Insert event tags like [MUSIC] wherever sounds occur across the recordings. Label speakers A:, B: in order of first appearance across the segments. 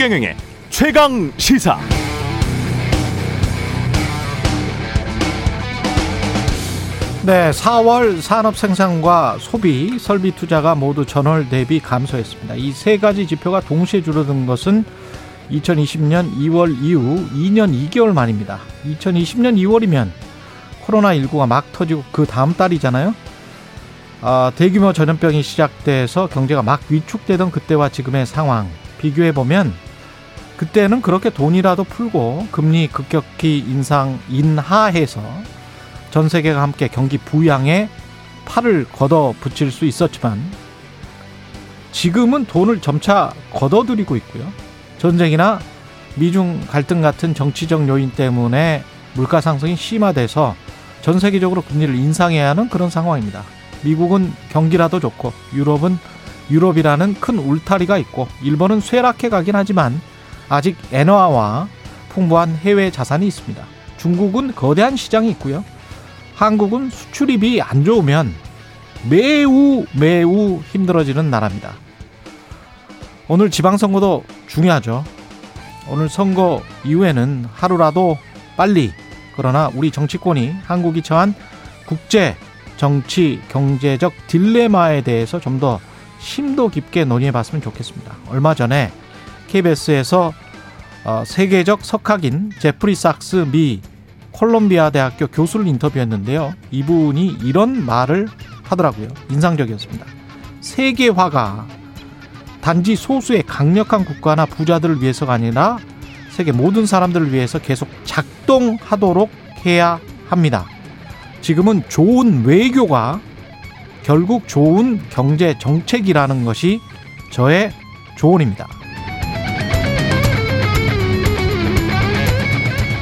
A: 최경영의 최강 시사.
B: 네, 4월 산업 생산과 소비, 설비 투자가 모두 전월 대비 감소했습니다. 이 세 가지 지표가 동시에 줄어든 것은 2020년 2월 이후 2년 2개월 만입니다. 2020년 2월이면 코로나19가 막 터지고 그 다음 달이잖아요. 아, 대규모 전염병이 시작돼서 경제가 막 위축되던 그때와 지금의 상황 비교해 보면 그때는 그렇게 돈이라도 풀고 금리 급격히 인상 인하해서 전 세계가 함께 경기 부양에 팔을 걷어 붙일 수 있었지만 지금은 돈을 점차 걷어들이고 있고요. 전쟁이나 미중 갈등 같은 정치적 요인 때문에 물가 상승이 심화돼서 전 세계적으로 금리를 인상해야 하는 그런 상황입니다. 미국은 경기라도 좋고 유럽은 유럽이라는 큰 울타리가 있고 일본은 쇠락해 가긴 하지만 아직 엔화와 풍부한 해외 자산이 있습니다. 중국은 거대한 시장이 있고요. 한국은 수출입이 안 좋으면 매우 매우 힘들어지는 나라입니다. 오늘 지방선거도 중요하죠. 오늘 선거 이후에는 하루라도 빨리 그러나 우리 정치권이 한국이 처한 국제 정치 경제적 딜레마에 대해서 좀 더 심도 깊게 논의해 봤으면 좋겠습니다. 얼마 전에 KBS에서 어, 세계적 석학인 제프리 sak스 미 콜롬비아 대학교 교수를 인터뷰했는데요. 이분이 이런 말을 하더라고요. 인상적이었습니다. 세계화가 단지 소수의 강력한 국가나 부자들을 위해서가 아니라 세계 모든 사람들을 위해서 계속 작동하도록 해야 합니다. 지금은 좋은 외교가 결국 좋은 경제 정책이라는 것이 저의 조언입니다.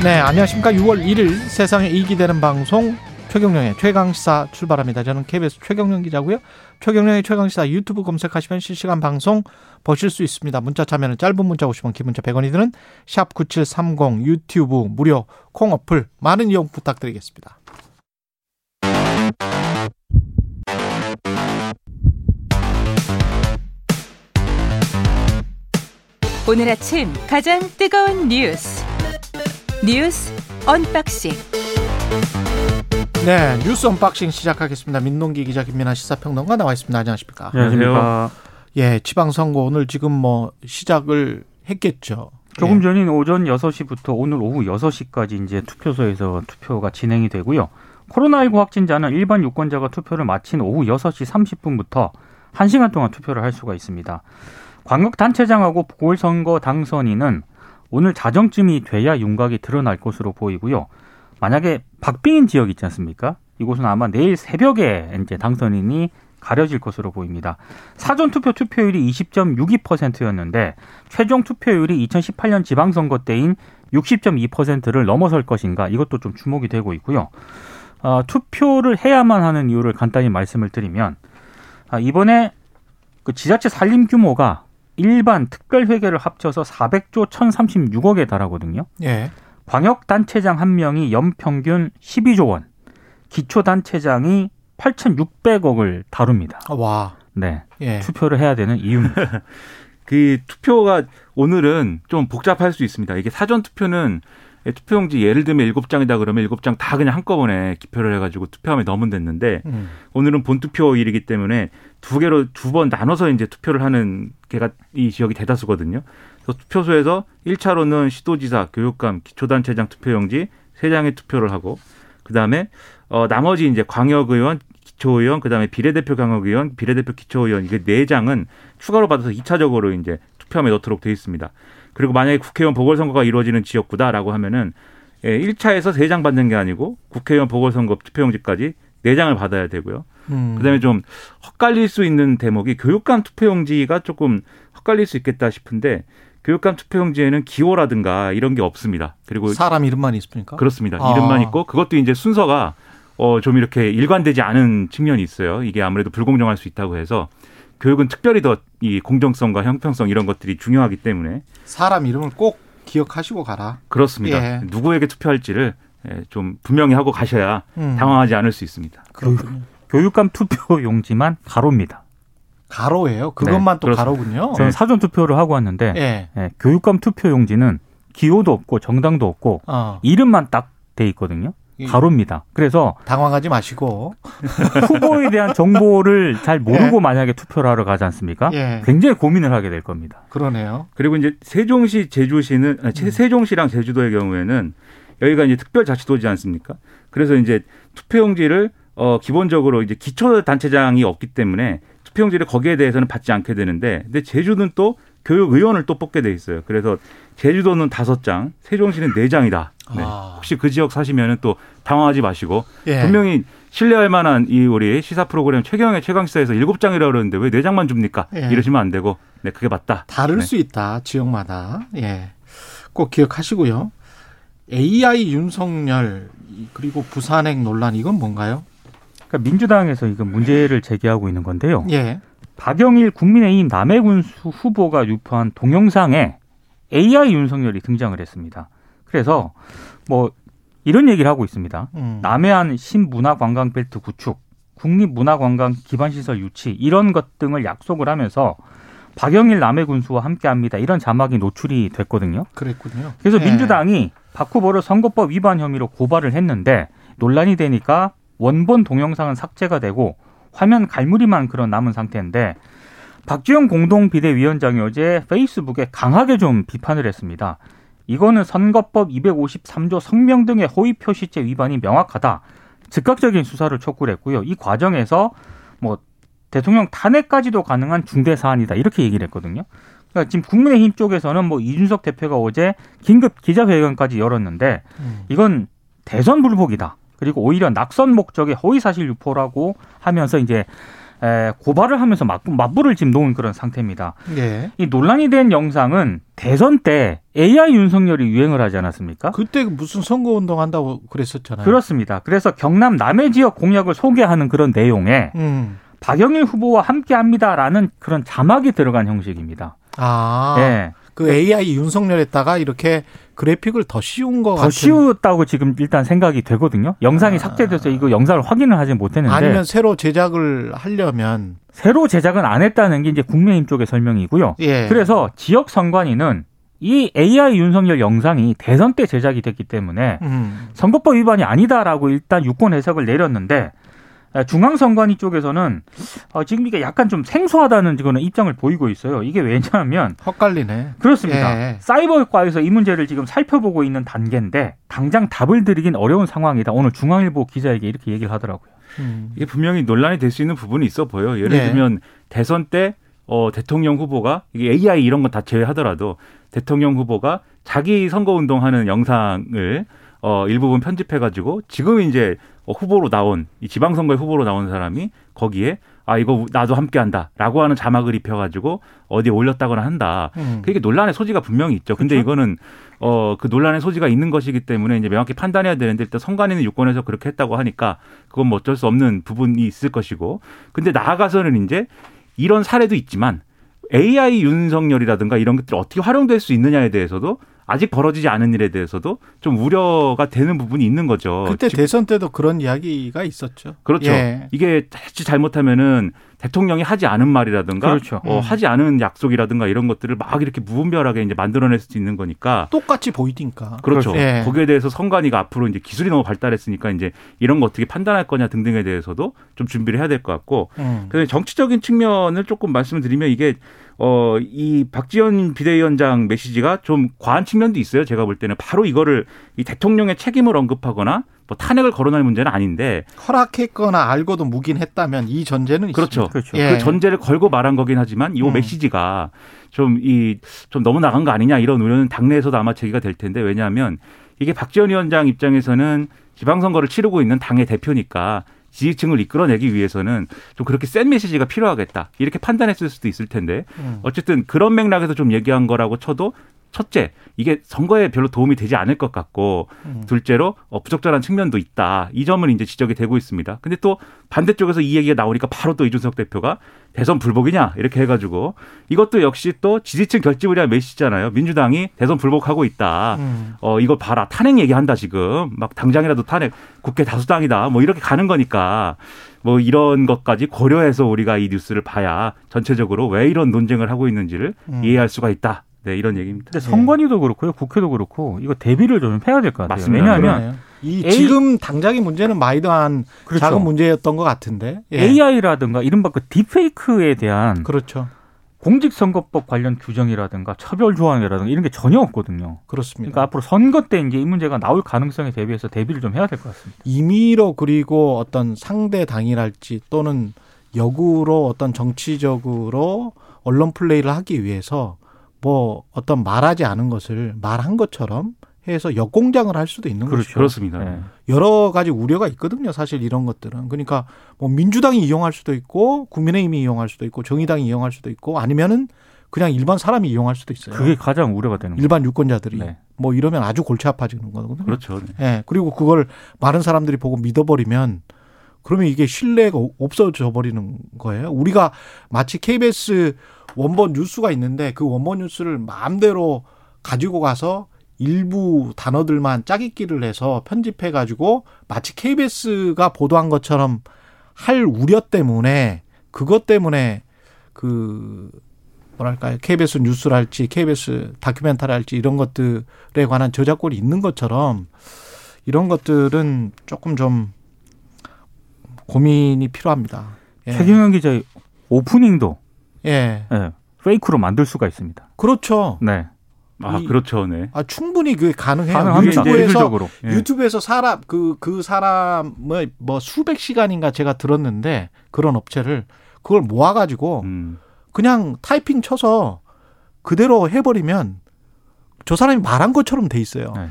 B: 네, 안녕하십니까. 6월 1일 세상에 이익이 되는 방송 최경령의 최강시사 출발합니다. 저는 KBS 최경령 기자고요. 최경령의 최강시사 유튜브 검색하시면 실시간 방송 보실 수 있습니다. 문자 참여는 짧은 문자 오시면 기문자 100원이 드는 샵 9730 유튜브 무료 콩 어플 많은 이용 부탁드리겠습니다.
C: 오늘 아침 가장 뜨거운 뉴스 뉴스 언박싱
B: 네, 뉴스 언박싱 시작하겠습니다. 민동기 기자 김민아 시사평론가 나와 있습니다. 안녕하십니까?
D: 안녕하십니까.
B: 예, 지방선거 오늘 지금 뭐 시작을 했겠죠.
D: 조금
B: 예.
D: 전인 오전 6시부터 오늘 오후 6시까지 이제 투표소에서 투표가 진행이 되고요. 코로나19 확진자는 일반 유권자가 투표를 마친 오후 6시 30분부터 1시간 동안 투표를 할 수가 있습니다. 광역단체장하고 보궐선거 당선인은 오늘 자정쯤이 돼야 윤곽이 드러날 것으로 보이고요. 만약에 박빙인 지역 있지 않습니까? 이곳은 아마 내일 새벽에 이제 당선인이 가려질 것으로 보입니다. 사전 투표 투표율이 20.62%였는데 최종 투표율이 2018년 지방선거 때인 60.2%를 넘어설 것인가 이것도 좀 주목이 되고 있고요. 어, 투표를 해야만 하는 이유를 간단히 말씀을 드리면 아, 이번에 그 지자체 살림 규모가 일반 특별회계를 합쳐서 400조 1,036억에 달하거든요.
B: 예.
D: 광역단체장 한 명이 연평균 12조 원, 기초단체장이 8,600억을 다룹니다.
B: 와.
D: 네.
B: 예.
D: 투표를 해야 되는 이유입니다. [LAUGHS]
E: 그 투표가 오늘은 좀 복잡할 수 있습니다. 이게 사전 투표는 투표용지 예를 들면 일곱 장이다 그러면 일곱 장 다 그냥 한꺼번에 기표를 해가지고 투표하면 넣으면 됐는데
B: 음.
E: 오늘은 본투표일이기 때문에 두 개로 두 번 나눠서 이제 투표를 하는 게가 이 지역이 대다수거든요. 그래서 투표소에서 1차로는 시도지사, 교육감, 기초단체장 투표용지 세 장의 투표를 하고 그 다음에 어 나머지 이제 광역의원, 기초의원, 그 다음에 비례대표 광역의원, 비례대표 기초의원 이게 네 장은 추가로 받아서 2차적으로 이제 투표함에 넣도록 돼 있습니다. 그리고 만약에 국회의원 보궐선거가 이루어지는 지역구다라고 하면은 예, 1차에서 3장 받는 게 아니고 국회의원 보궐선거 투표용지까지 4장을 받아야 되고요.
B: 음.
E: 그다음에 좀 헛갈릴 수 있는 대목이 교육감 투표용지가 조금 헛갈릴 수 있겠다 싶은데 교육감 투표용지에는 기호라든가 이런 게 없습니다. 그리고
B: 사람 이름만 있습니까?
E: 그렇습니다.
B: 아.
E: 이름만 있고 그것도 이제 순서가 어 좀 이렇게 일관되지 않은 측면이 있어요. 이게 아무래도 불공정할 수 있다고 해서 교육은 특별히 더 이 공정성과 형평성 이런 것들이 중요하기 때문에
B: 사람 이름을 꼭 기억하시고 가라.
E: 그렇습니다.
B: 예.
E: 누구에게 투표할지를 예, 좀 분명히 하고 가셔야
B: 음.
E: 당황하지 않을 수 있습니다.
B: 그렇군요.
D: 교육감 투표 용지만 가로입니다.
B: 가로예요. 그것만 또
E: 그렇습니다.
B: 가로군요.
D: 저는 사전 투표를 하고 왔는데
B: 예.
D: 예, 교육감 투표 용지는 기호도 없고 정당도 없고
B: 어.
D: 이름만 딱 돼 있거든요.
B: 이-
D: 가로입니다. 그래서
B: 당황하지 마시고.
D: 후보에 대한 정보를 잘 모르고 만약에 투표를 하러 가지 않습니까?
B: 예.
D: 굉장히 고민을 하게 될 겁니다.
B: 그러네요.
E: 그리고 이제 세종시, 제주시는 아니, 세- 세종시랑 제주도의 경우에는 여기가 이제 특별자치도지 않습니까? 그래서 이제 투표용지를 어 기본적으로 이제 기초 단체장이 없기 때문에 투표용지를 거기에 대해서는 받지 않게 되는데, 근데 제주는 또 교육의원을 또 뽑게 돼 있어요. 그래서 제주도는 다섯 장, 세종시는 네 장이다. 네.
B: 아.
E: 혹시 그 지역 사시면은 또 당황하지 마시고
B: 예.
E: 분명히 신뢰할 만한 이 우리 시사 프로그램 최경의 최강시사에서 일곱 장이라고 그러는데 왜 네 장만 줍니까?
B: 예.
E: 이러시면 안 되고, 네 그게 맞다.
B: 다를
E: 네.
B: 수 있다. 지역마다. 예. 꼭 기억하시고요. AI 윤석열 그리고 부산행 논란 이건 뭔가요?
D: 그러니까 민주당에서 이건 문제를 제기하고 있는 건데요.
B: 예.
D: 박영일 국민의힘 남해군수 후보가 유포한 동영상에 AI 윤석열이 등장을 했습니다. 그래서 뭐 이런 얘기를 하고 있습니다.
B: 음.
D: 남해안 신문화관광벨트 구축, 국립문화관광 기반시설 유치 이런 것 등을 약속을 하면서 박영일 남해군수와 함께합니다. 이런 자막이 노출이 됐거든요.
B: 그랬군요.
D: 그래서
B: 예.
D: 민주당이 박 후보를 선거법 위반 혐의로 고발을 했는데 논란이 되니까 원본 동영상은 삭제가 되고 화면 갈무리만 그런 남은 상태인데 박지원 공동 비대위원장이 어제 페이스북에 강하게 좀 비판을 했습니다. 이거는 선거법 253조 성명 등의 허위 표시죄 위반이 명확하다. 즉각적인 수사를 촉구를 했고요. 이 과정에서 뭐 대통령 탄핵까지도 가능한 중대 사안이다. 이렇게 얘기를 했거든요. 그러니까 지금 국민의힘 쪽에서는 뭐 이준석 대표가 어제 긴급 기자회견까지 열었는데
B: 음.
D: 이건 대선 불복이다. 그리고 오히려 낙선 목적의 허위사실 유포라고 하면서 이제 에, 고발을 하면서 맞부, 맞불을 지금 놓은 그런 상태입니다.
B: 예.
D: 이 논란이 된 영상은 대선 때 AI 윤석열이 유행을 하지 않았습니까?
B: 그때 무슨 선거 운동 한다고 그랬었잖아요.
D: 그렇습니다. 그래서 경남 남해 지역 공약을 소개하는 그런 내용에
B: 음.
D: 박영일 후보와 함께합니다라는 그런 자막이 들어간 형식입니다.
B: 아.
D: 예.
B: 그 AI 윤석열에다가 이렇게 그래픽을 더 씌운
D: 것더
B: 같은
D: 쉬웠다고 지금 일단 생각이 되거든요. 영상이
B: 아.
D: 삭제돼서 이거 영상을 확인을 하지 못했는데
B: 아니면 새로 제작을 하려면
D: 새로 제작은 안 했다는 게 이제 국민의힘 쪽의 설명이고요.
B: 예.
D: 그래서 지역 선관위는 이 AI 윤석열 영상이 대선 때 제작이 됐기 때문에
B: 음.
D: 선거법 위반이 아니다라고 일단 유권 해석을 내렸는데 중앙선관위 쪽에서는 어, 지금 이게 약간 좀 생소하다는 그런 입장을 보이고 있어요. 이게 왜냐하면
B: 헛갈리네.
D: 그렇습니다.
B: 예.
D: 사이버과에서 이 문제를 지금 살펴보고 있는 단계인데 당장 답을 드리긴 어려운 상황이다. 오늘 중앙일보 기자에게 이렇게 얘기를 하더라고요.
B: 음.
E: 이게 분명히 논란이 될 수 있는 부분이 있어 보여요. 예를
B: 네.
E: 들면 대선 때 어, 대통령 후보가 이게 AI 이런 건 다 제외하더라도 대통령 후보가 자기 선거 운동하는 영상을 어, 일부분 편집해가지고 지금 이제 어, 후보로 나온 이 지방선거에 후보로 나온 사람이 거기에 아 이거 나도 함께한다라고 하는 자막을 입혀가지고 어디에 올렸다거나 한다.
B: 음.
E: 그게 논란의 소지가 분명히 있죠. 근데
B: 그렇죠?
E: 이거는 어 그 논란의 소지가 있는 것이기 때문에 이제 명확히 판단해야 되는데 일단 선관위는 유권에서 그렇게 했다고 하니까 그건 뭐 어쩔 수 없는 부분이 있을 것이고. 근데 나아가서는 이제 이런 사례도 있지만 AI 윤석열이라든가 이런 것들이 어떻게 활용될 수 있느냐에 대해서도 아직 벌어지지 않은 일에 대해서도 좀 우려가 되는 부분이 있는 거죠.
B: 그때 대선 때도 그런 이야기가 있었죠.
E: 그렇죠.
B: 예.
E: 이게 자칫 잘못하면은 대통령이 하지 않은 말이라든가
D: 그렇죠.
E: 어,
B: 음.
E: 하지 않은 약속이라든가 이런 것들을 막 이렇게 무분별하게 이제 만들어낼 수 있는 거니까
B: 똑같이 보이니까.
E: 그렇죠.
B: 예.
E: 거기에 대해서 선관위가 앞으로 이제 기술이 너무 발달했으니까 이제 이런 거 어떻게 판단할 거냐 등등에 대해서도 좀 준비를 해야 될 것 같고
B: 음.
E: 그래서 정치적인 측면을 조금 말씀을 드리면 이게 어, 이 박지원 비대위원장 메시지가 좀 과한 측면도 있어요. 제가 볼 때는 바로 이거를 이 대통령의 책임을 언급하거나 뭐 탄핵을 거론할 문제는 아닌데
B: 허락했거나 알고도 묵인했다면 이 전제는
E: 그렇죠.
B: 있습니다.
D: 그렇죠.
B: 예.
E: 그 전제를 걸고 말한 거긴 하지만 이
B: 음.
E: 메시지가 좀 이좀 너무 나간 거 아니냐 이런 우려는 당내에서도 아마 제기가 될 텐데 왜냐하면 이게 박지원 위원장 입장에서는 지방선거를 치르고 있는 당의 대표니까 지지층을 이끌어내기 위해서는 좀 그렇게 센 메시지가 필요하겠다 이렇게 판단했을 수도 있을 텐데
B: 음.
E: 어쨌든 그런 맥락에서 좀 얘기한 거라고 쳐도 첫째, 이게 선거에 별로 도움이 되지 않을 것 같고,
B: 음.
E: 둘째로 어, 부적절한 측면도 있다. 이 점은 이제 지적이 되고 있습니다. 근데 또 반대쪽에서 이 얘기가 나오니까 바로 또 이준석 대표가 대선 불복이냐 이렇게 해가지고 이것도 역시 또 지지층 결집을 위한 메시지잖아요. 민주당이 대선 불복하고 있다.
B: 음.
E: 어 이거 봐라 탄핵 얘기한다 지금 막 당장이라도 탄핵 국회 다수당이다 뭐 이렇게 가는 거니까 뭐 이런 것까지 고려해서 우리가 이 뉴스를 봐야 전체적으로 왜 이런 논쟁을 하고 있는지를
B: 음.
E: 이해할 수가 있다. 네 이런 얘기입니다.
D: 근데 선관위도 그렇고요, 국회도 그렇고 이거 대비를 좀 해야 될 것 같아요.
E: 맞습니다.
D: 왜냐하면
B: 그러네요. 이
D: A-
B: 지금 당장의 문제는 마이너한
D: 그렇죠.
B: 작은 문제였던 것 같은데. 예.
D: AI라든가 이른바 그 딥페이크에 대한
B: 그렇죠.
D: 공직선거법 관련 규정이라든가 처벌 조항이라든가 이런 게 전혀 없거든요.
B: 그렇습니다.
D: 그러니까 앞으로 선거 때 이제 이 문제가 나올 가능성에 대비해서 대비를 좀 해야 될 것 같습니다.
B: 임의로 그리고 어떤 상대 당이랄지 또는 역으로 어떤 정치적으로 언론 플레이를 하기 위해서 뭐 어떤 말하지 않은 것을 말한 것처럼 해서 역공장을 할 수도 있는
D: 그렇죠.
B: 거죠.
E: 그렇습니다.
D: 네.
B: 여러 가지 우려가 있거든요. 사실 이런 것들은. 그러니까 뭐 민주당이 이용할 수도 있고 국민의힘이 이용할 수도 있고 정의당이 이용할 수도 있고 아니면은 그냥 일반 사람이 이용할 수도 있어요.
D: 그게 가장 우려가 되는 거죠.
B: 일반 유권자들이
D: 네.
B: 뭐 이러면 아주 골치 아파지는 거거든요.
E: 그렇죠. 네.
B: 예. 그리고 그걸 많은 사람들이 보고 믿어버리면 그러면 이게 신뢰가 없어져 버리는 거예요. 우리가 마치 KBS 원본 뉴스가 있는데 그 원본 뉴스를 마음대로 가지고 가서 일부 단어들만 짜깁기를 해서 편집해 가지고 마치 KBS가 보도한 것처럼 할 우려 때문에 그것 때문에 그 뭐랄까요 KBS 뉴스랄지 KBS 다큐멘터리랄지 이런 것들에 관한 저작권이 있는 것처럼 이런 것들은 조금 좀 고민이 필요합니다. 예.
D: 최경영 기자의 오프닝도
B: 예.
D: 예, 페이크로 만들 수가 있습니다.
B: 그렇죠.
D: 네.
E: 아
B: 이-
E: 그렇죠. 네.
B: 아 충분히 그게 가능해요.
D: 가능합니다.
B: 유튜브에서.
E: 예.
B: 유튜브에서 사람 그그 사람의 뭐 수백 시간인가 제가 들었는데 그런 업체를 그걸 모아 가지고
E: 음.
B: 그냥 타이핑 쳐서 그대로 해 버리면 저 사람이 말한 것처럼 돼 있어요.
D: 네.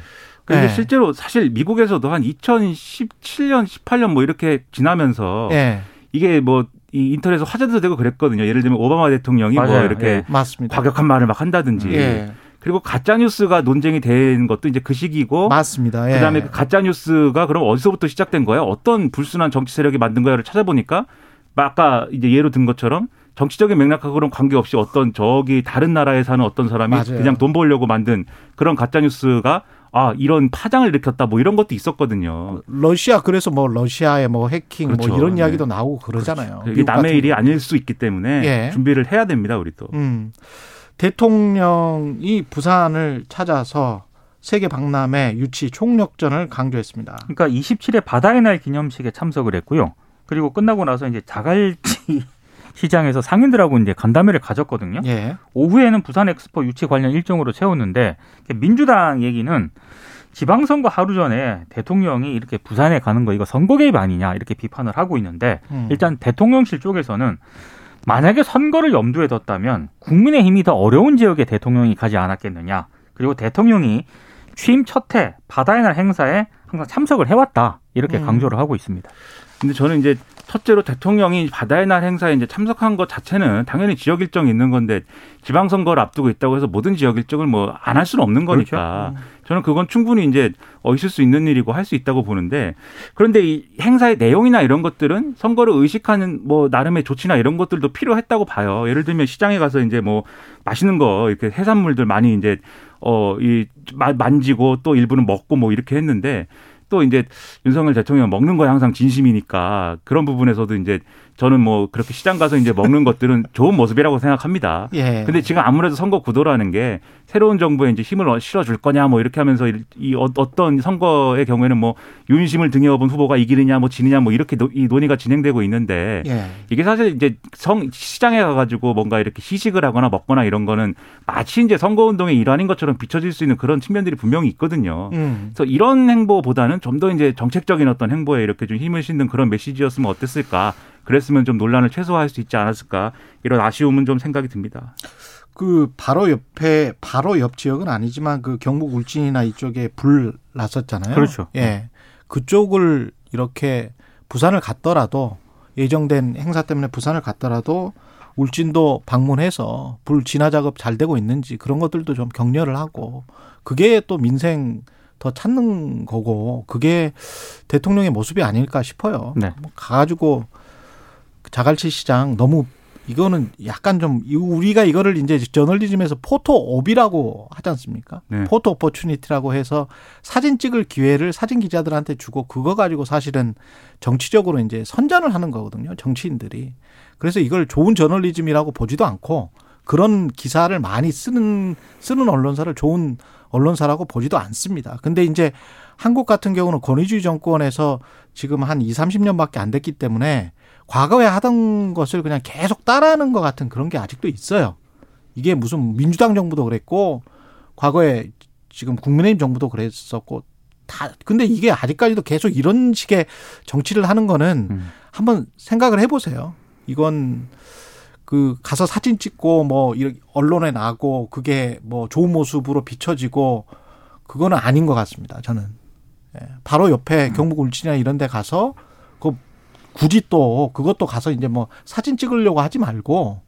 E: 근데
B: 네.
E: 실제로 사실 미국에서도 한 2017년, 18년 뭐 이렇게 지나면서
B: 예,
E: 이게 뭐 이 인터넷에서 화제도 되고 그랬거든요. 예를 들면 오바마 대통령이 뭐
D: 맞아요.
E: 이렇게
D: 예.
B: 맞습니다.
E: 과격한 말을 막 한다든지.
B: 예,
E: 그리고 가짜 뉴스가 논쟁이 된 것도 이제 그 시기고
B: 맞습니다. 예.
E: 그다음에 그 가짜 뉴스가 그럼 어디서부터 시작된 거야? 어떤 불순한 정치 세력이 만든 거야를 찾아보니까 막 아까 이제 예로 든 것처럼 정치적인 맥락하고는 관계없이 어떤 저기 다른 나라에 사는 어떤 사람이
B: 맞아요.
E: 그냥 돈 벌려고 만든 그런 가짜 뉴스가 아 이런 파장을 일으켰다 뭐 이런 것도 있었거든요.
B: 러시아 그래서 뭐 러시아의 뭐 해킹
E: 그렇죠.
B: 뭐 이런
E: 네.
B: 이야기도 나오고 그러잖아요.
E: 이게
B: 미국 같은
E: 남의 일이. 아닐 수 있기 때문에
B: 예.
E: 준비를 해야 됩니다. 우리 또.
B: 음. 대통령이 부산을 찾아서 세계 박람회 유치 총력전을 강조했습니다.
D: 그러니까 27회 바다의 날 기념식에 참석을 했고요. 그리고 끝나고 나서 이제 자갈치 시장에서 상인들하고 이제 간담회를 가졌거든요.
B: 예.
D: 오후에는 부산 엑스포 유치 관련 일정으로 채웠는데 민주당 얘기는 지방선거 하루 전에 대통령이 이렇게 부산에 가는 거 이거 선거 개입 아니냐 이렇게 비판을 하고 있는데
B: 음.
D: 일단 대통령실 쪽에서는 만약에 선거를 염두에 뒀다면 국민의힘이 더 어려운 지역에 대통령이 가지 않았겠느냐 그리고 대통령이 취임 첫 해 바다의 날 행사에 항상 참석을 해왔다 이렇게
B: 음.
D: 강조를 하고 있습니다.
E: 근데 저는 이제 첫째로 대통령이 바다의 날 행사에 이제 참석한 것 자체는 당연히 지역 일정이 있는 건데 지방 선거를 앞두고 있다고 해서 모든 지역 일정을 뭐 안 할 수는 없는 거니까 저는 그건 충분히 이제 어 있을 수 있는 일이고 할 수 있다고 보는데 그런데 이 행사의 내용이나 이런 것들은 선거를 의식하는 뭐 나름의 조치나 이런 것들도 필요했다고 봐요. 예를 들면 시장에 가서 이제 뭐 맛있는 거 이렇게 해산물들 많이 이제 어이 만지고 또 일부는 먹고 뭐 이렇게 했는데 또 이제 윤석열 대통령 먹는 거에 항상 진심이니까 그런 부분에서도 이제 저는 뭐 그렇게 시장 가서 이제 먹는 것들은 [LAUGHS] 좋은 모습이라고 생각합니다.
B: 예.
E: 근데 지금 아무래도 선거 구도라는 게 새로운 정부에 이제 힘을 실어줄 거냐 뭐 이렇게 하면서 이 어- 어떤 선거의 경우에는 뭐 윤심을 등에 업은 후보가 이기느냐 뭐 지느냐 뭐 이렇게 노- 이 논의가 진행되고 있는데
B: 예.
E: 이게 사실 이제 성 시장에 가가지고 뭔가 이렇게 시식을 하거나 먹거나 이런 거는 마치 이제 선거 운동의 일환인 것처럼 비춰질 수 있는 그런 측면들이 분명히 있거든요.
B: 음.
E: 그래서 이런 행보보다는 좀 더 이제 정책적인 어떤 행보에 이렇게 좀 힘을 싣는 그런 메시지였으면 어땠을까? 그랬으면 좀 논란을 최소화할 수 있지 않았을까? 이런 아쉬움은 좀 생각이 듭니다.
B: 그 바로 옆에 바로 옆 지역은 아니지만 그 경북 울진이나 이쪽에 불 났었잖아요.
D: 그렇죠.
B: 예. 그쪽을 이렇게 부산을 갔더라도 예정된 행사 때문에 부산을 갔더라도 울진도 방문해서 불 진화 작업 잘 되고 있는지 그런 것들도 좀 격려를 하고 그게 또 민생 더 찾는 거고 그게 대통령의 모습이 아닐까 싶어요.
D: 네.
B: 뭐 가가지고 자갈치 시장 너무 이거는 약간 좀 우리가 이거를 이제 저널리즘에서 포토옵이라고 하지 않습니까?
E: 네.
B: 포토 오퍼추니티라고 해서 사진 찍을 기회를 사진 기자들한테 주고 그거 가지고 사실은 정치적으로 이제 선전을 하는 거거든요. 정치인들이. 그래서 이걸 좋은 저널리즘이라고 보지도 않고 그런 기사를 많이 쓰는 쓰는 언론사를 좋은 언론사라고 보지도 않습니다. 근데 이제 한국 같은 경우는 권위주의 정권에서 지금 한 2, 30년밖에 안 됐기 때문에 과거에 하던 것을 그냥 계속 따라하는 것 같은 그런 게 아직도 있어요. 이게 무슨 민주당 정부도 그랬고 과거에 지금 국민의힘 정부도 그랬었고 다 근데 이게 아직까지도 계속 이런 식의 정치를 하는 거는
D: 음.
B: 한번 생각을 해보세요. 이건 그 가서 사진 찍고 뭐 이렇게 언론에 나고 그게 뭐 좋은 모습으로 비춰지고 그거는 아닌 것 같습니다. 저는 예. 바로 옆에 경북 울진이나 이런 데 가서 그 굳이 또 그것도 가서 이제 뭐 사진 찍으려고 하지 말고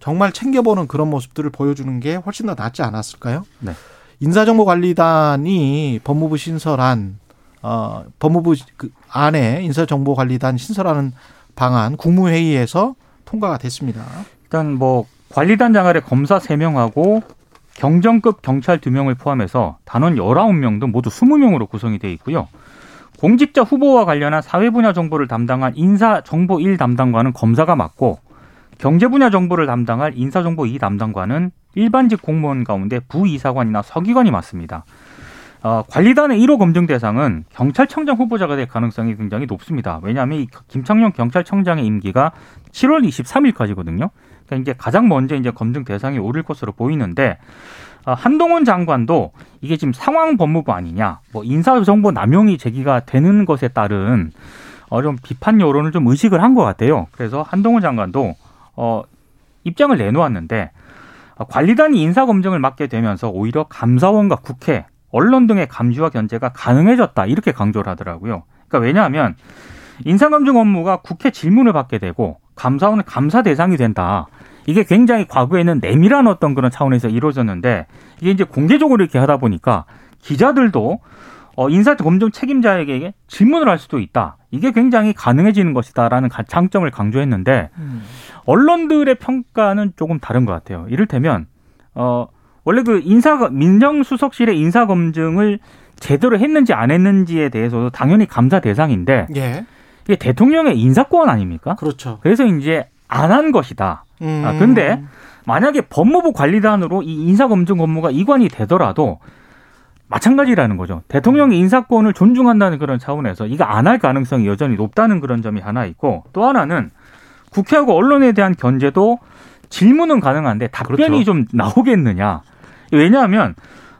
B: 정말 챙겨보는 그런 모습들을 보여주는 게 훨씬 더 낫지 않았을까요?
D: 네.
B: 인사정보관리단이 법무부 신설한 어 법무부 그 안에 인사정보관리단 신설하는 방안 국무회의에서 통과가 됐습니다.
D: 일단 뭐 관리단장 아래 검사 3명하고 경정급 경찰 2명을 포함해서 단원 19명도 모두 20명으로 구성이 돼 있고요. 공직자 후보와 관련한 사회 분야 정보를 담당한 인사 정보 1 담당관은 검사가 맡고 경제 분야 정보를 담당할 인사 정보 2 담당관은 일반직 공무원 가운데 부이사관이나 서기관이 맡습니다. 어, 관리단의 1호 검증 대상은 경찰청장 후보자가 될 가능성이 굉장히 높습니다. 왜냐하면 이 김창룡 경찰청장의 임기가 7월 23일까지거든요. 그러니까 이제 가장 먼저 이제 검증 대상이 오를 것으로 보이는데 어, 한동훈 장관도 이게 지금 상황 법무부 아니냐, 뭐 인사정보 남용이 제기가 되는 것에 따른 어, 좀 비판 여론을 좀 의식을 한 것 같아요. 그래서 한동훈 장관도 어, 입장을 내놓았는데 어, 관리단이 인사 검증을 맡게 되면서 오히려 감사원과 국회, 언론 등의 감시와 견제가 가능해졌다 이렇게 강조를 하더라고요. 그러니까 왜냐하면 인사검증 업무가 국회 질문을 받게 되고 감사원은 감사 대상이 된다. 이게 굉장히 과거에는 내밀한 어떤 그런 차원에서 이루어졌는데 이게 이제 공개적으로 이렇게 하다 보니까 기자들도 어, 인사검증 책임자에게 질문을 할 수도 있다. 이게 굉장히 가능해지는 것이다라는 장점을 강조했는데 언론들의 평가는 조금 다른 것 같아요. 이를테면 어 원래 그 인사 민정수석실의 인사 검증을 제대로 했는지 안 했는지에 대해서도 당연히 감사 대상인데
B: 예.
D: 이게 대통령의 인사권 아닙니까?
B: 그렇죠.
D: 그래서 이제 안 한 것이다.
B: 음.
D: 아, 근데 만약에 법무부 관리단으로 이 인사검증 업무가 이관이 되더라도 마찬가지라는 거죠. 대통령의 인사권을 존중한다는 그런 차원에서 이거 안 할 가능성이 여전히 높다는 그런 점이 하나 있고 또 하나는 국회하고 언론에 대한 견제도 질문은 가능한데 답변이
E: 그렇죠.
D: 좀 나오겠느냐. 왜냐하면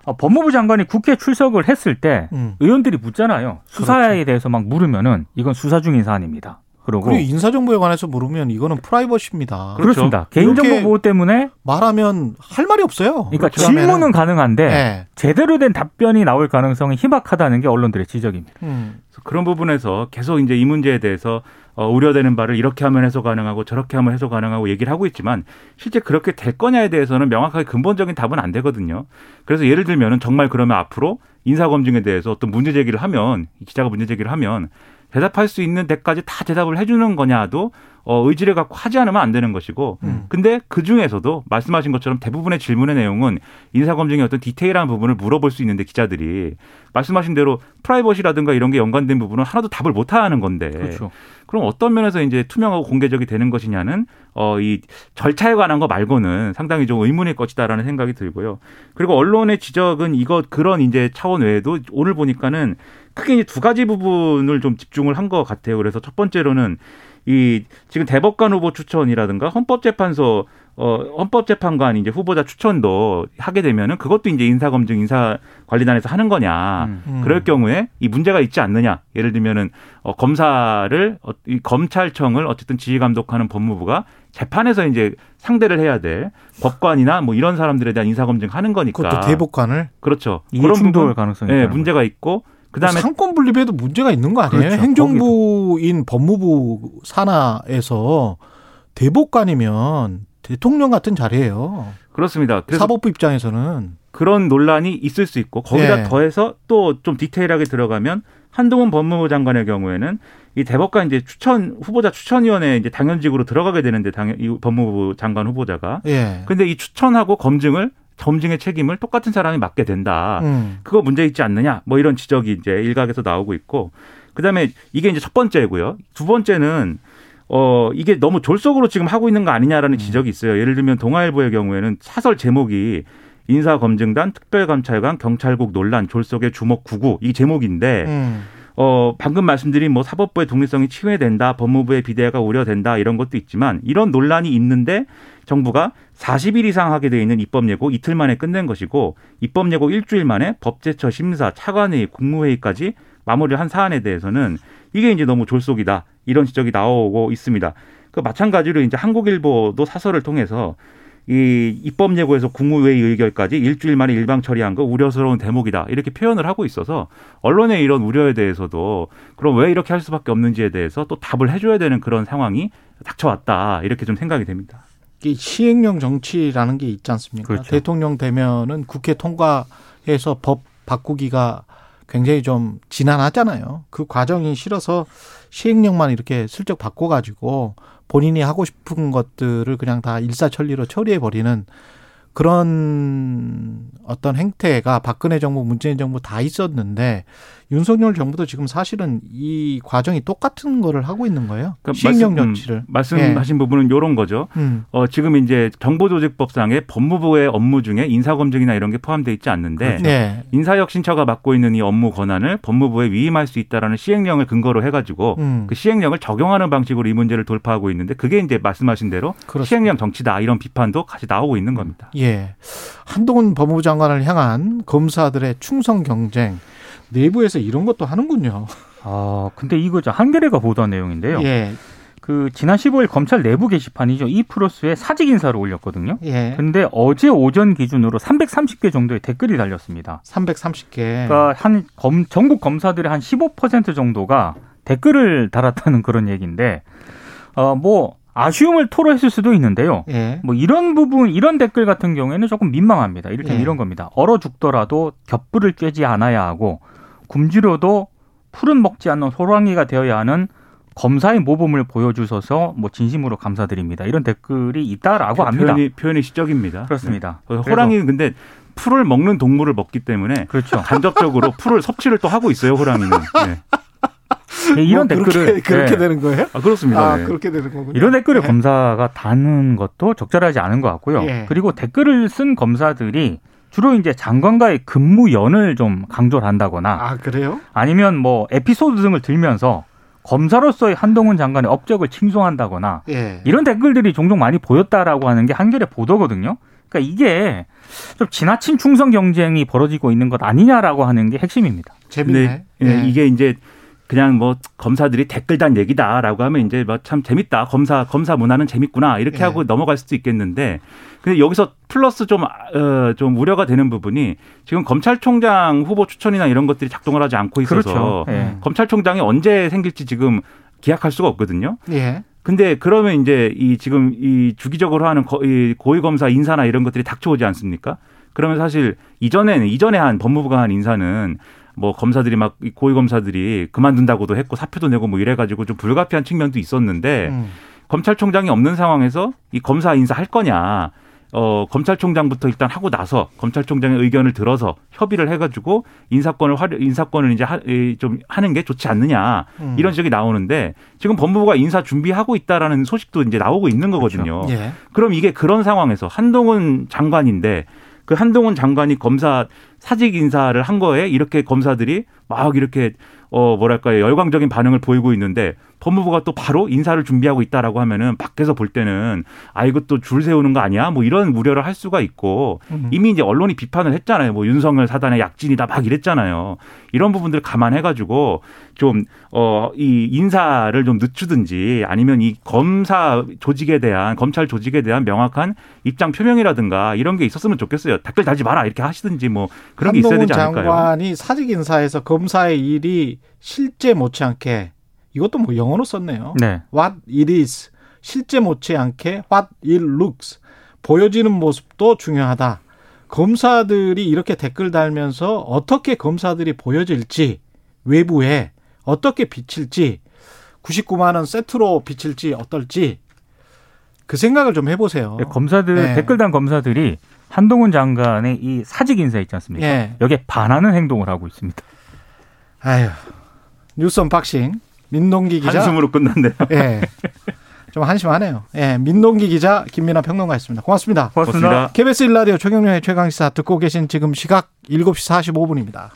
D: 어, 법무부 장관이 국회 출석을 했을 때
B: 음.
D: 의원들이 묻잖아요. 수사에 대해서 막 물으면은 이건 수사 중인 사안입니다. 그러고
B: 그리고 인사정보에 관해서 물으면 이거는 프라이버시입니다.
D: 그렇습니다.
B: 이렇게-
D: 개인정보 보호 때문에
B: 말하면 할 말이 없어요.
D: 그러니까
B: 그렇게 하면은.
D: 질문은 가능한데
B: 네.
D: 제대로 된 답변이 나올 가능성이 희박하다는 게 언론들의 지적입니다.
B: 음.
E: 그런 부분에서 계속 이제 이 문제에 대해서 어, 우려되는 바를 이렇게 하면 해소 가능하고 저렇게 하면 해소 가능하고 얘기를 하고 있지만 실제 그렇게 될 거냐에 대해서는 명확하게 근본적인 답은 안 되거든요. 그래서 예를 들면은 정말 그러면 앞으로 인사 검증에 대해서 어떤 문제 제기를 하면 이 기자가 문제 제기를 하면 대답할 수 있는 데까지 다 대답을 해주는 거냐도 어, 의지를 갖고 하지 않으면 안 되는 것이고
B: 음.
E: 근데 그 중에서도 말씀하신 것처럼 대부분의 질문의 내용은 인사검증의 어떤 디테일한 부분을 물어볼 수 있는데 기자들이 말씀하신 대로 프라이버시라든가 이런 게 연관된 부분은 하나도 답을 못 하는 건데
D: 그렇죠.
E: 그럼 어떤 면에서 이제 투명하고 공개적이 되는 것이냐는 어 이 절차에 관한 거 말고는 상당히 좀 의문일 것이다라는 생각이 들고요. 그리고 언론의 지적은 이거 그런 이제 차원 외에도 오늘 보니까는 크게 이제 두 가지 부분을 좀 집중을 한 것 같아요. 그래서 첫 번째로는 이 지금 대법관 후보 추천이라든가 헌법재판소 어 헌법재판관 이제 후보자 추천도 하게 되면은 그것도 이제 인사검증 인사관리단에서 하는 거냐.
D: 음.
B: 음.
E: 그럴 경우에 이 문제가 있지 않느냐. 예를 들면은 어, 검사를 어, 이 검찰청을 어쨌든 지휘 감독하는 법무부가 재판에서 이제 상대를 해야 될 법관이나 뭐 이런 사람들에 대한 인사 검증 하는 거니까.
B: 그것도 대법관을
E: 그렇죠.
D: 이해 충돌 가능성이
E: 예,
D: 있다는
E: 문제가 있고 그다음에
B: 상권 분립에도 문제가 있는 거 아니에요?
D: 그렇죠.
B: 행정부인 법무부 산하에서 대법관이면 대통령 같은 자리예요.
E: 그렇습니다.
B: 사법부 입장에서는
E: 그런 논란이 있을 수 있고 거기다
B: 예.
E: 더해서 또 좀 디테일하게 들어가면 한동훈 법무부 장관의 경우에는 이 대법관 이제 추천 후보자 추천위원회 이제 당연직으로 들어가게 되는데 당연 이 법무부 장관 후보자가
B: 예.
E: 근데 이 추천하고 검증을 검증의 책임을 똑같은 사람이 맡게 된다.
B: 음.
E: 그거 문제 있지 않느냐? 뭐 이런 지적이 이제 일각에서 나오고 있고 그다음에 이게 이제 첫 번째고요. 두 번째는 어 이게 너무 졸속으로 지금 하고 있는 거 아니냐라는 지적이 있어요. 예를 들면 동아일보의 경우에는 사설 제목이 인사검증단 특별감찰관 경찰국 논란 졸속의 주목 구구 이 제목인데
B: 음.
E: 어 방금 말씀드린 뭐 사법부의 독립성이 침해된다 법무부의 비대가 우려된다 이런 것도 있지만 이런 논란이 있는데 정부가 40일 이상 하게 돼 있는 입법 예고 이틀 만에 끝낸 것이고 입법 예고 일주일 만에 법제처 심사 차관회의 국무회의까지 마무리를 한 사안에 대해서는 이게 이제 너무 졸속이다 이런 지적이 나오고 있습니다. 그 마찬가지로 이제 한국일보도 사설을 통해서 이 입법 예고에서 국무회의 의결까지 일주일 만에 일방 처리한 거 우려스러운 대목이다 이렇게 표현을 하고 있어서 언론의 이런 우려에 대해서도 그럼 왜 이렇게 할 수밖에 없는지에 대해서 또 답을 해줘야 되는 그런 상황이 닥쳐왔다 이렇게 좀 생각이 됩니다.
B: 이 시행령 정치라는 게 있지 않습니까?
D: 그렇죠.
B: 대통령 되면은 국회 통과해서 법 바꾸기가 굉장히 좀 지난하잖아요. 그 과정이 싫어서 시행령만 이렇게 슬쩍 바꿔가지고 본인이 하고 싶은 것들을 그냥 다 일사천리로 처리해 버리는 그런 어떤 행태가 박근혜 정부, 문재인 정부 다 있었는데 윤석열 정부도 지금 사실은 이 과정이 똑같은 거를 하고 있는 거예요.
E: 그러니까
B: 시행령
E: 말씀- 음,
B: 정치를.
E: 말씀하신 부분은 이런 거죠.
B: 음.
E: 어, 지금 이제 정보조직법상의 법무부의 업무 중에 인사검증이나 이런 게 포함되어 있지 않는데
B: 네.
E: 인사혁신처가 맡고 있는 이 업무 권한을 법무부에 위임할 수 있다라는 시행령을 근거로 해가지고
B: 음.
E: 그 시행령을 적용하는 방식으로 이 문제를 돌파하고 있는데 그게 이제 말씀하신 대로
B: 그렇습니다.
E: 시행령 정치다 이런 비판도 같이 나오고 있는 겁니다.
B: 예. 한동훈 법무부 장관을 향한 검사들의 충성 경쟁 내부에서 이런 것도 하는군요.
D: 아, 근데 이거죠. 한겨레가 보도한 내용인데요.
B: 예.
D: 그 지난 15일 검찰 내부 게시판이죠. 이 프로스에 사직 인사를 올렸거든요.
B: 예.
D: 근데 어제 오전 기준으로 330개 정도의 댓글이 달렸습니다.
B: 330개.
D: 그러니까 한 검, 전국 검사들의 한 15% 정도가 댓글을 달았다는 그런 얘기인데 어 뭐 아쉬움을 토로했을 수도 있는데요.
B: 예.
D: 뭐 이런 부분 이런 댓글 같은 경우에는 조금 민망합니다. 이를테면
B: 예.
D: 이런 겁니다. 얼어 죽더라도 겹불을 쬐지 않아야 하고 굶주려도 풀은 먹지 않는 호랑이가 되어야 하는 검사의 모범을 보여주셔서 뭐 진심으로 감사드립니다. 이런 댓글이 있다라고 합니다.
E: 표현이, 표현이 시적입니다.
D: 그렇습니다.
E: 네. 어, 호랑이 근데 풀을 먹는 동물을 먹기 때문에
D: 그렇죠.
E: 간접적으로 풀을 섭취를 또 하고 있어요 호랑이는. 네. [LAUGHS]
D: 네, 이런
B: 뭐 그렇게,
D: 댓글을 [LAUGHS]
B: 그렇게
D: 네.
B: 되는 거예요?
E: 아 그렇습니다.
B: 아,
E: 네.
B: 그렇게 되는 거군요.
D: 이런 댓글을
B: 예.
D: 검사가 다는 것도 적절하지 않은 것 같고요.
B: 예.
D: 그리고 댓글을 쓴 검사들이 주로 이제 장관과의 근무 연을 좀 강조를 한다거나
B: 아, 그래요?
D: 아니면 뭐 에피소드 등을 들면서 검사로서의 한동훈 장관의 업적을 칭송한다거나
B: 예.
D: 이런 댓글들이 종종 많이 보였다라고 하는 게 한겨레 보도거든요. 그러니까 이게 좀 지나친 충성 경쟁이 벌어지고 있는 것 아니냐라고 하는 게 핵심입니다.
B: 재밌네. 예.
E: 예, 이게 이제 그냥 뭐 검사들이 댓글 단 얘기다라고 하면 이제 뭐 참 재밌다 검사 검사 문화는 재밌구나 이렇게
B: 예.
E: 하고 넘어갈 수도 있겠는데 근데 여기서 플러스 좀, 어, 좀 우려가 되는 부분이 지금 검찰총장 후보 추천이나 이런 것들이 작동을 하지 않고 있어서
D: 그렇죠. 예.
E: 검찰총장이 언제 생길지 지금 기약할 수가 없거든요.
B: 예.
E: 근데 그러면 이제 이 지금 이 주기적으로 하는 거, 이 고위 검사 인사나 이런 것들이 닥쳐오지 않습니까? 그러면 사실 이전에는 이전에 한 법무부가 한 인사는 뭐 검사들이 막이 고위 검사들이 그만둔다고도 했고 사표도 내고 뭐 이래가지고 좀 불가피한 측면도 있었는데
B: 음.
E: 검찰총장이 없는 상황에서 이 검사 인사 할 거냐? 어, 검찰총장부터 일단 하고 나서 검찰총장의 의견을 들어서 협의를 해가지고 인사권을 활 인사권을 이제 하, 이, 좀 하는 게 좋지 않느냐
B: 음.
E: 이런 지적이 나오는데 지금 법무부가 인사 준비하고 있다라는 소식도 이제 나오고 있는 거거든요.
B: 예.
E: 그럼 이게 그런 상황에서 한동훈 장관인데 그 한동훈 장관이 검사 사직 인사를 한 거에 이렇게 검사들이 막 이렇게 어 뭐랄까요. 열광적인 반응을 보이고 있는데 법무부가 또 바로 인사를 준비하고 있다라고 하면은 밖에서 볼 때는 아 이것도 줄 세우는 거 아니야? 뭐 이런 우려를 할 수가 있고
B: 음.
E: 이미 이제 언론이 비판을 했잖아요. 뭐 윤석열 사단의 약진이다 막 이랬잖아요. 이런 부분들 감안해 가지고 좀 어 이 인사를 좀 늦추든지 아니면 이 검사 조직에 대한 검찰 조직에 대한 명확한 입장 표명이라든가 이런 게 있었으면 좋겠어요. 댓글 달지 마라. 이렇게 하시든지 뭐 그런 게 있어야 되지 않을까요?
B: 장관이 사직 인사에서 검사의 일이 실제 못지않게 이것도 뭐 영어로 썼네요.
D: 네.
B: What it is 실제 못지않게 what it looks 보여지는 모습도 중요하다. 검사들이 이렇게 댓글 달면서 어떻게 검사들이 보여질지 외부에 어떻게 비칠지 99만 원 세트로 비칠지 어떨지 그 생각을 좀 해보세요.
D: 네, 검사들
B: 네.
D: 댓글 단 검사들이 한동훈 장관의 이 사직 인사 있지 않습니까?
B: 예.
D: 여기에 반하는 행동을 하고 있습니다.
B: 아유 뉴스 언박싱 민동기 기자.
E: 한숨으로 끝났네요.
B: 예. 좀 한심하네요. 예. 민동기 기자 김민아 평론가였습니다. 고맙습니다.
D: 고맙습니다.
E: 고맙습니다.
B: KBS 1라디오 최경영의 최강시사 듣고 계신 지금 시각 7시 45분입니다.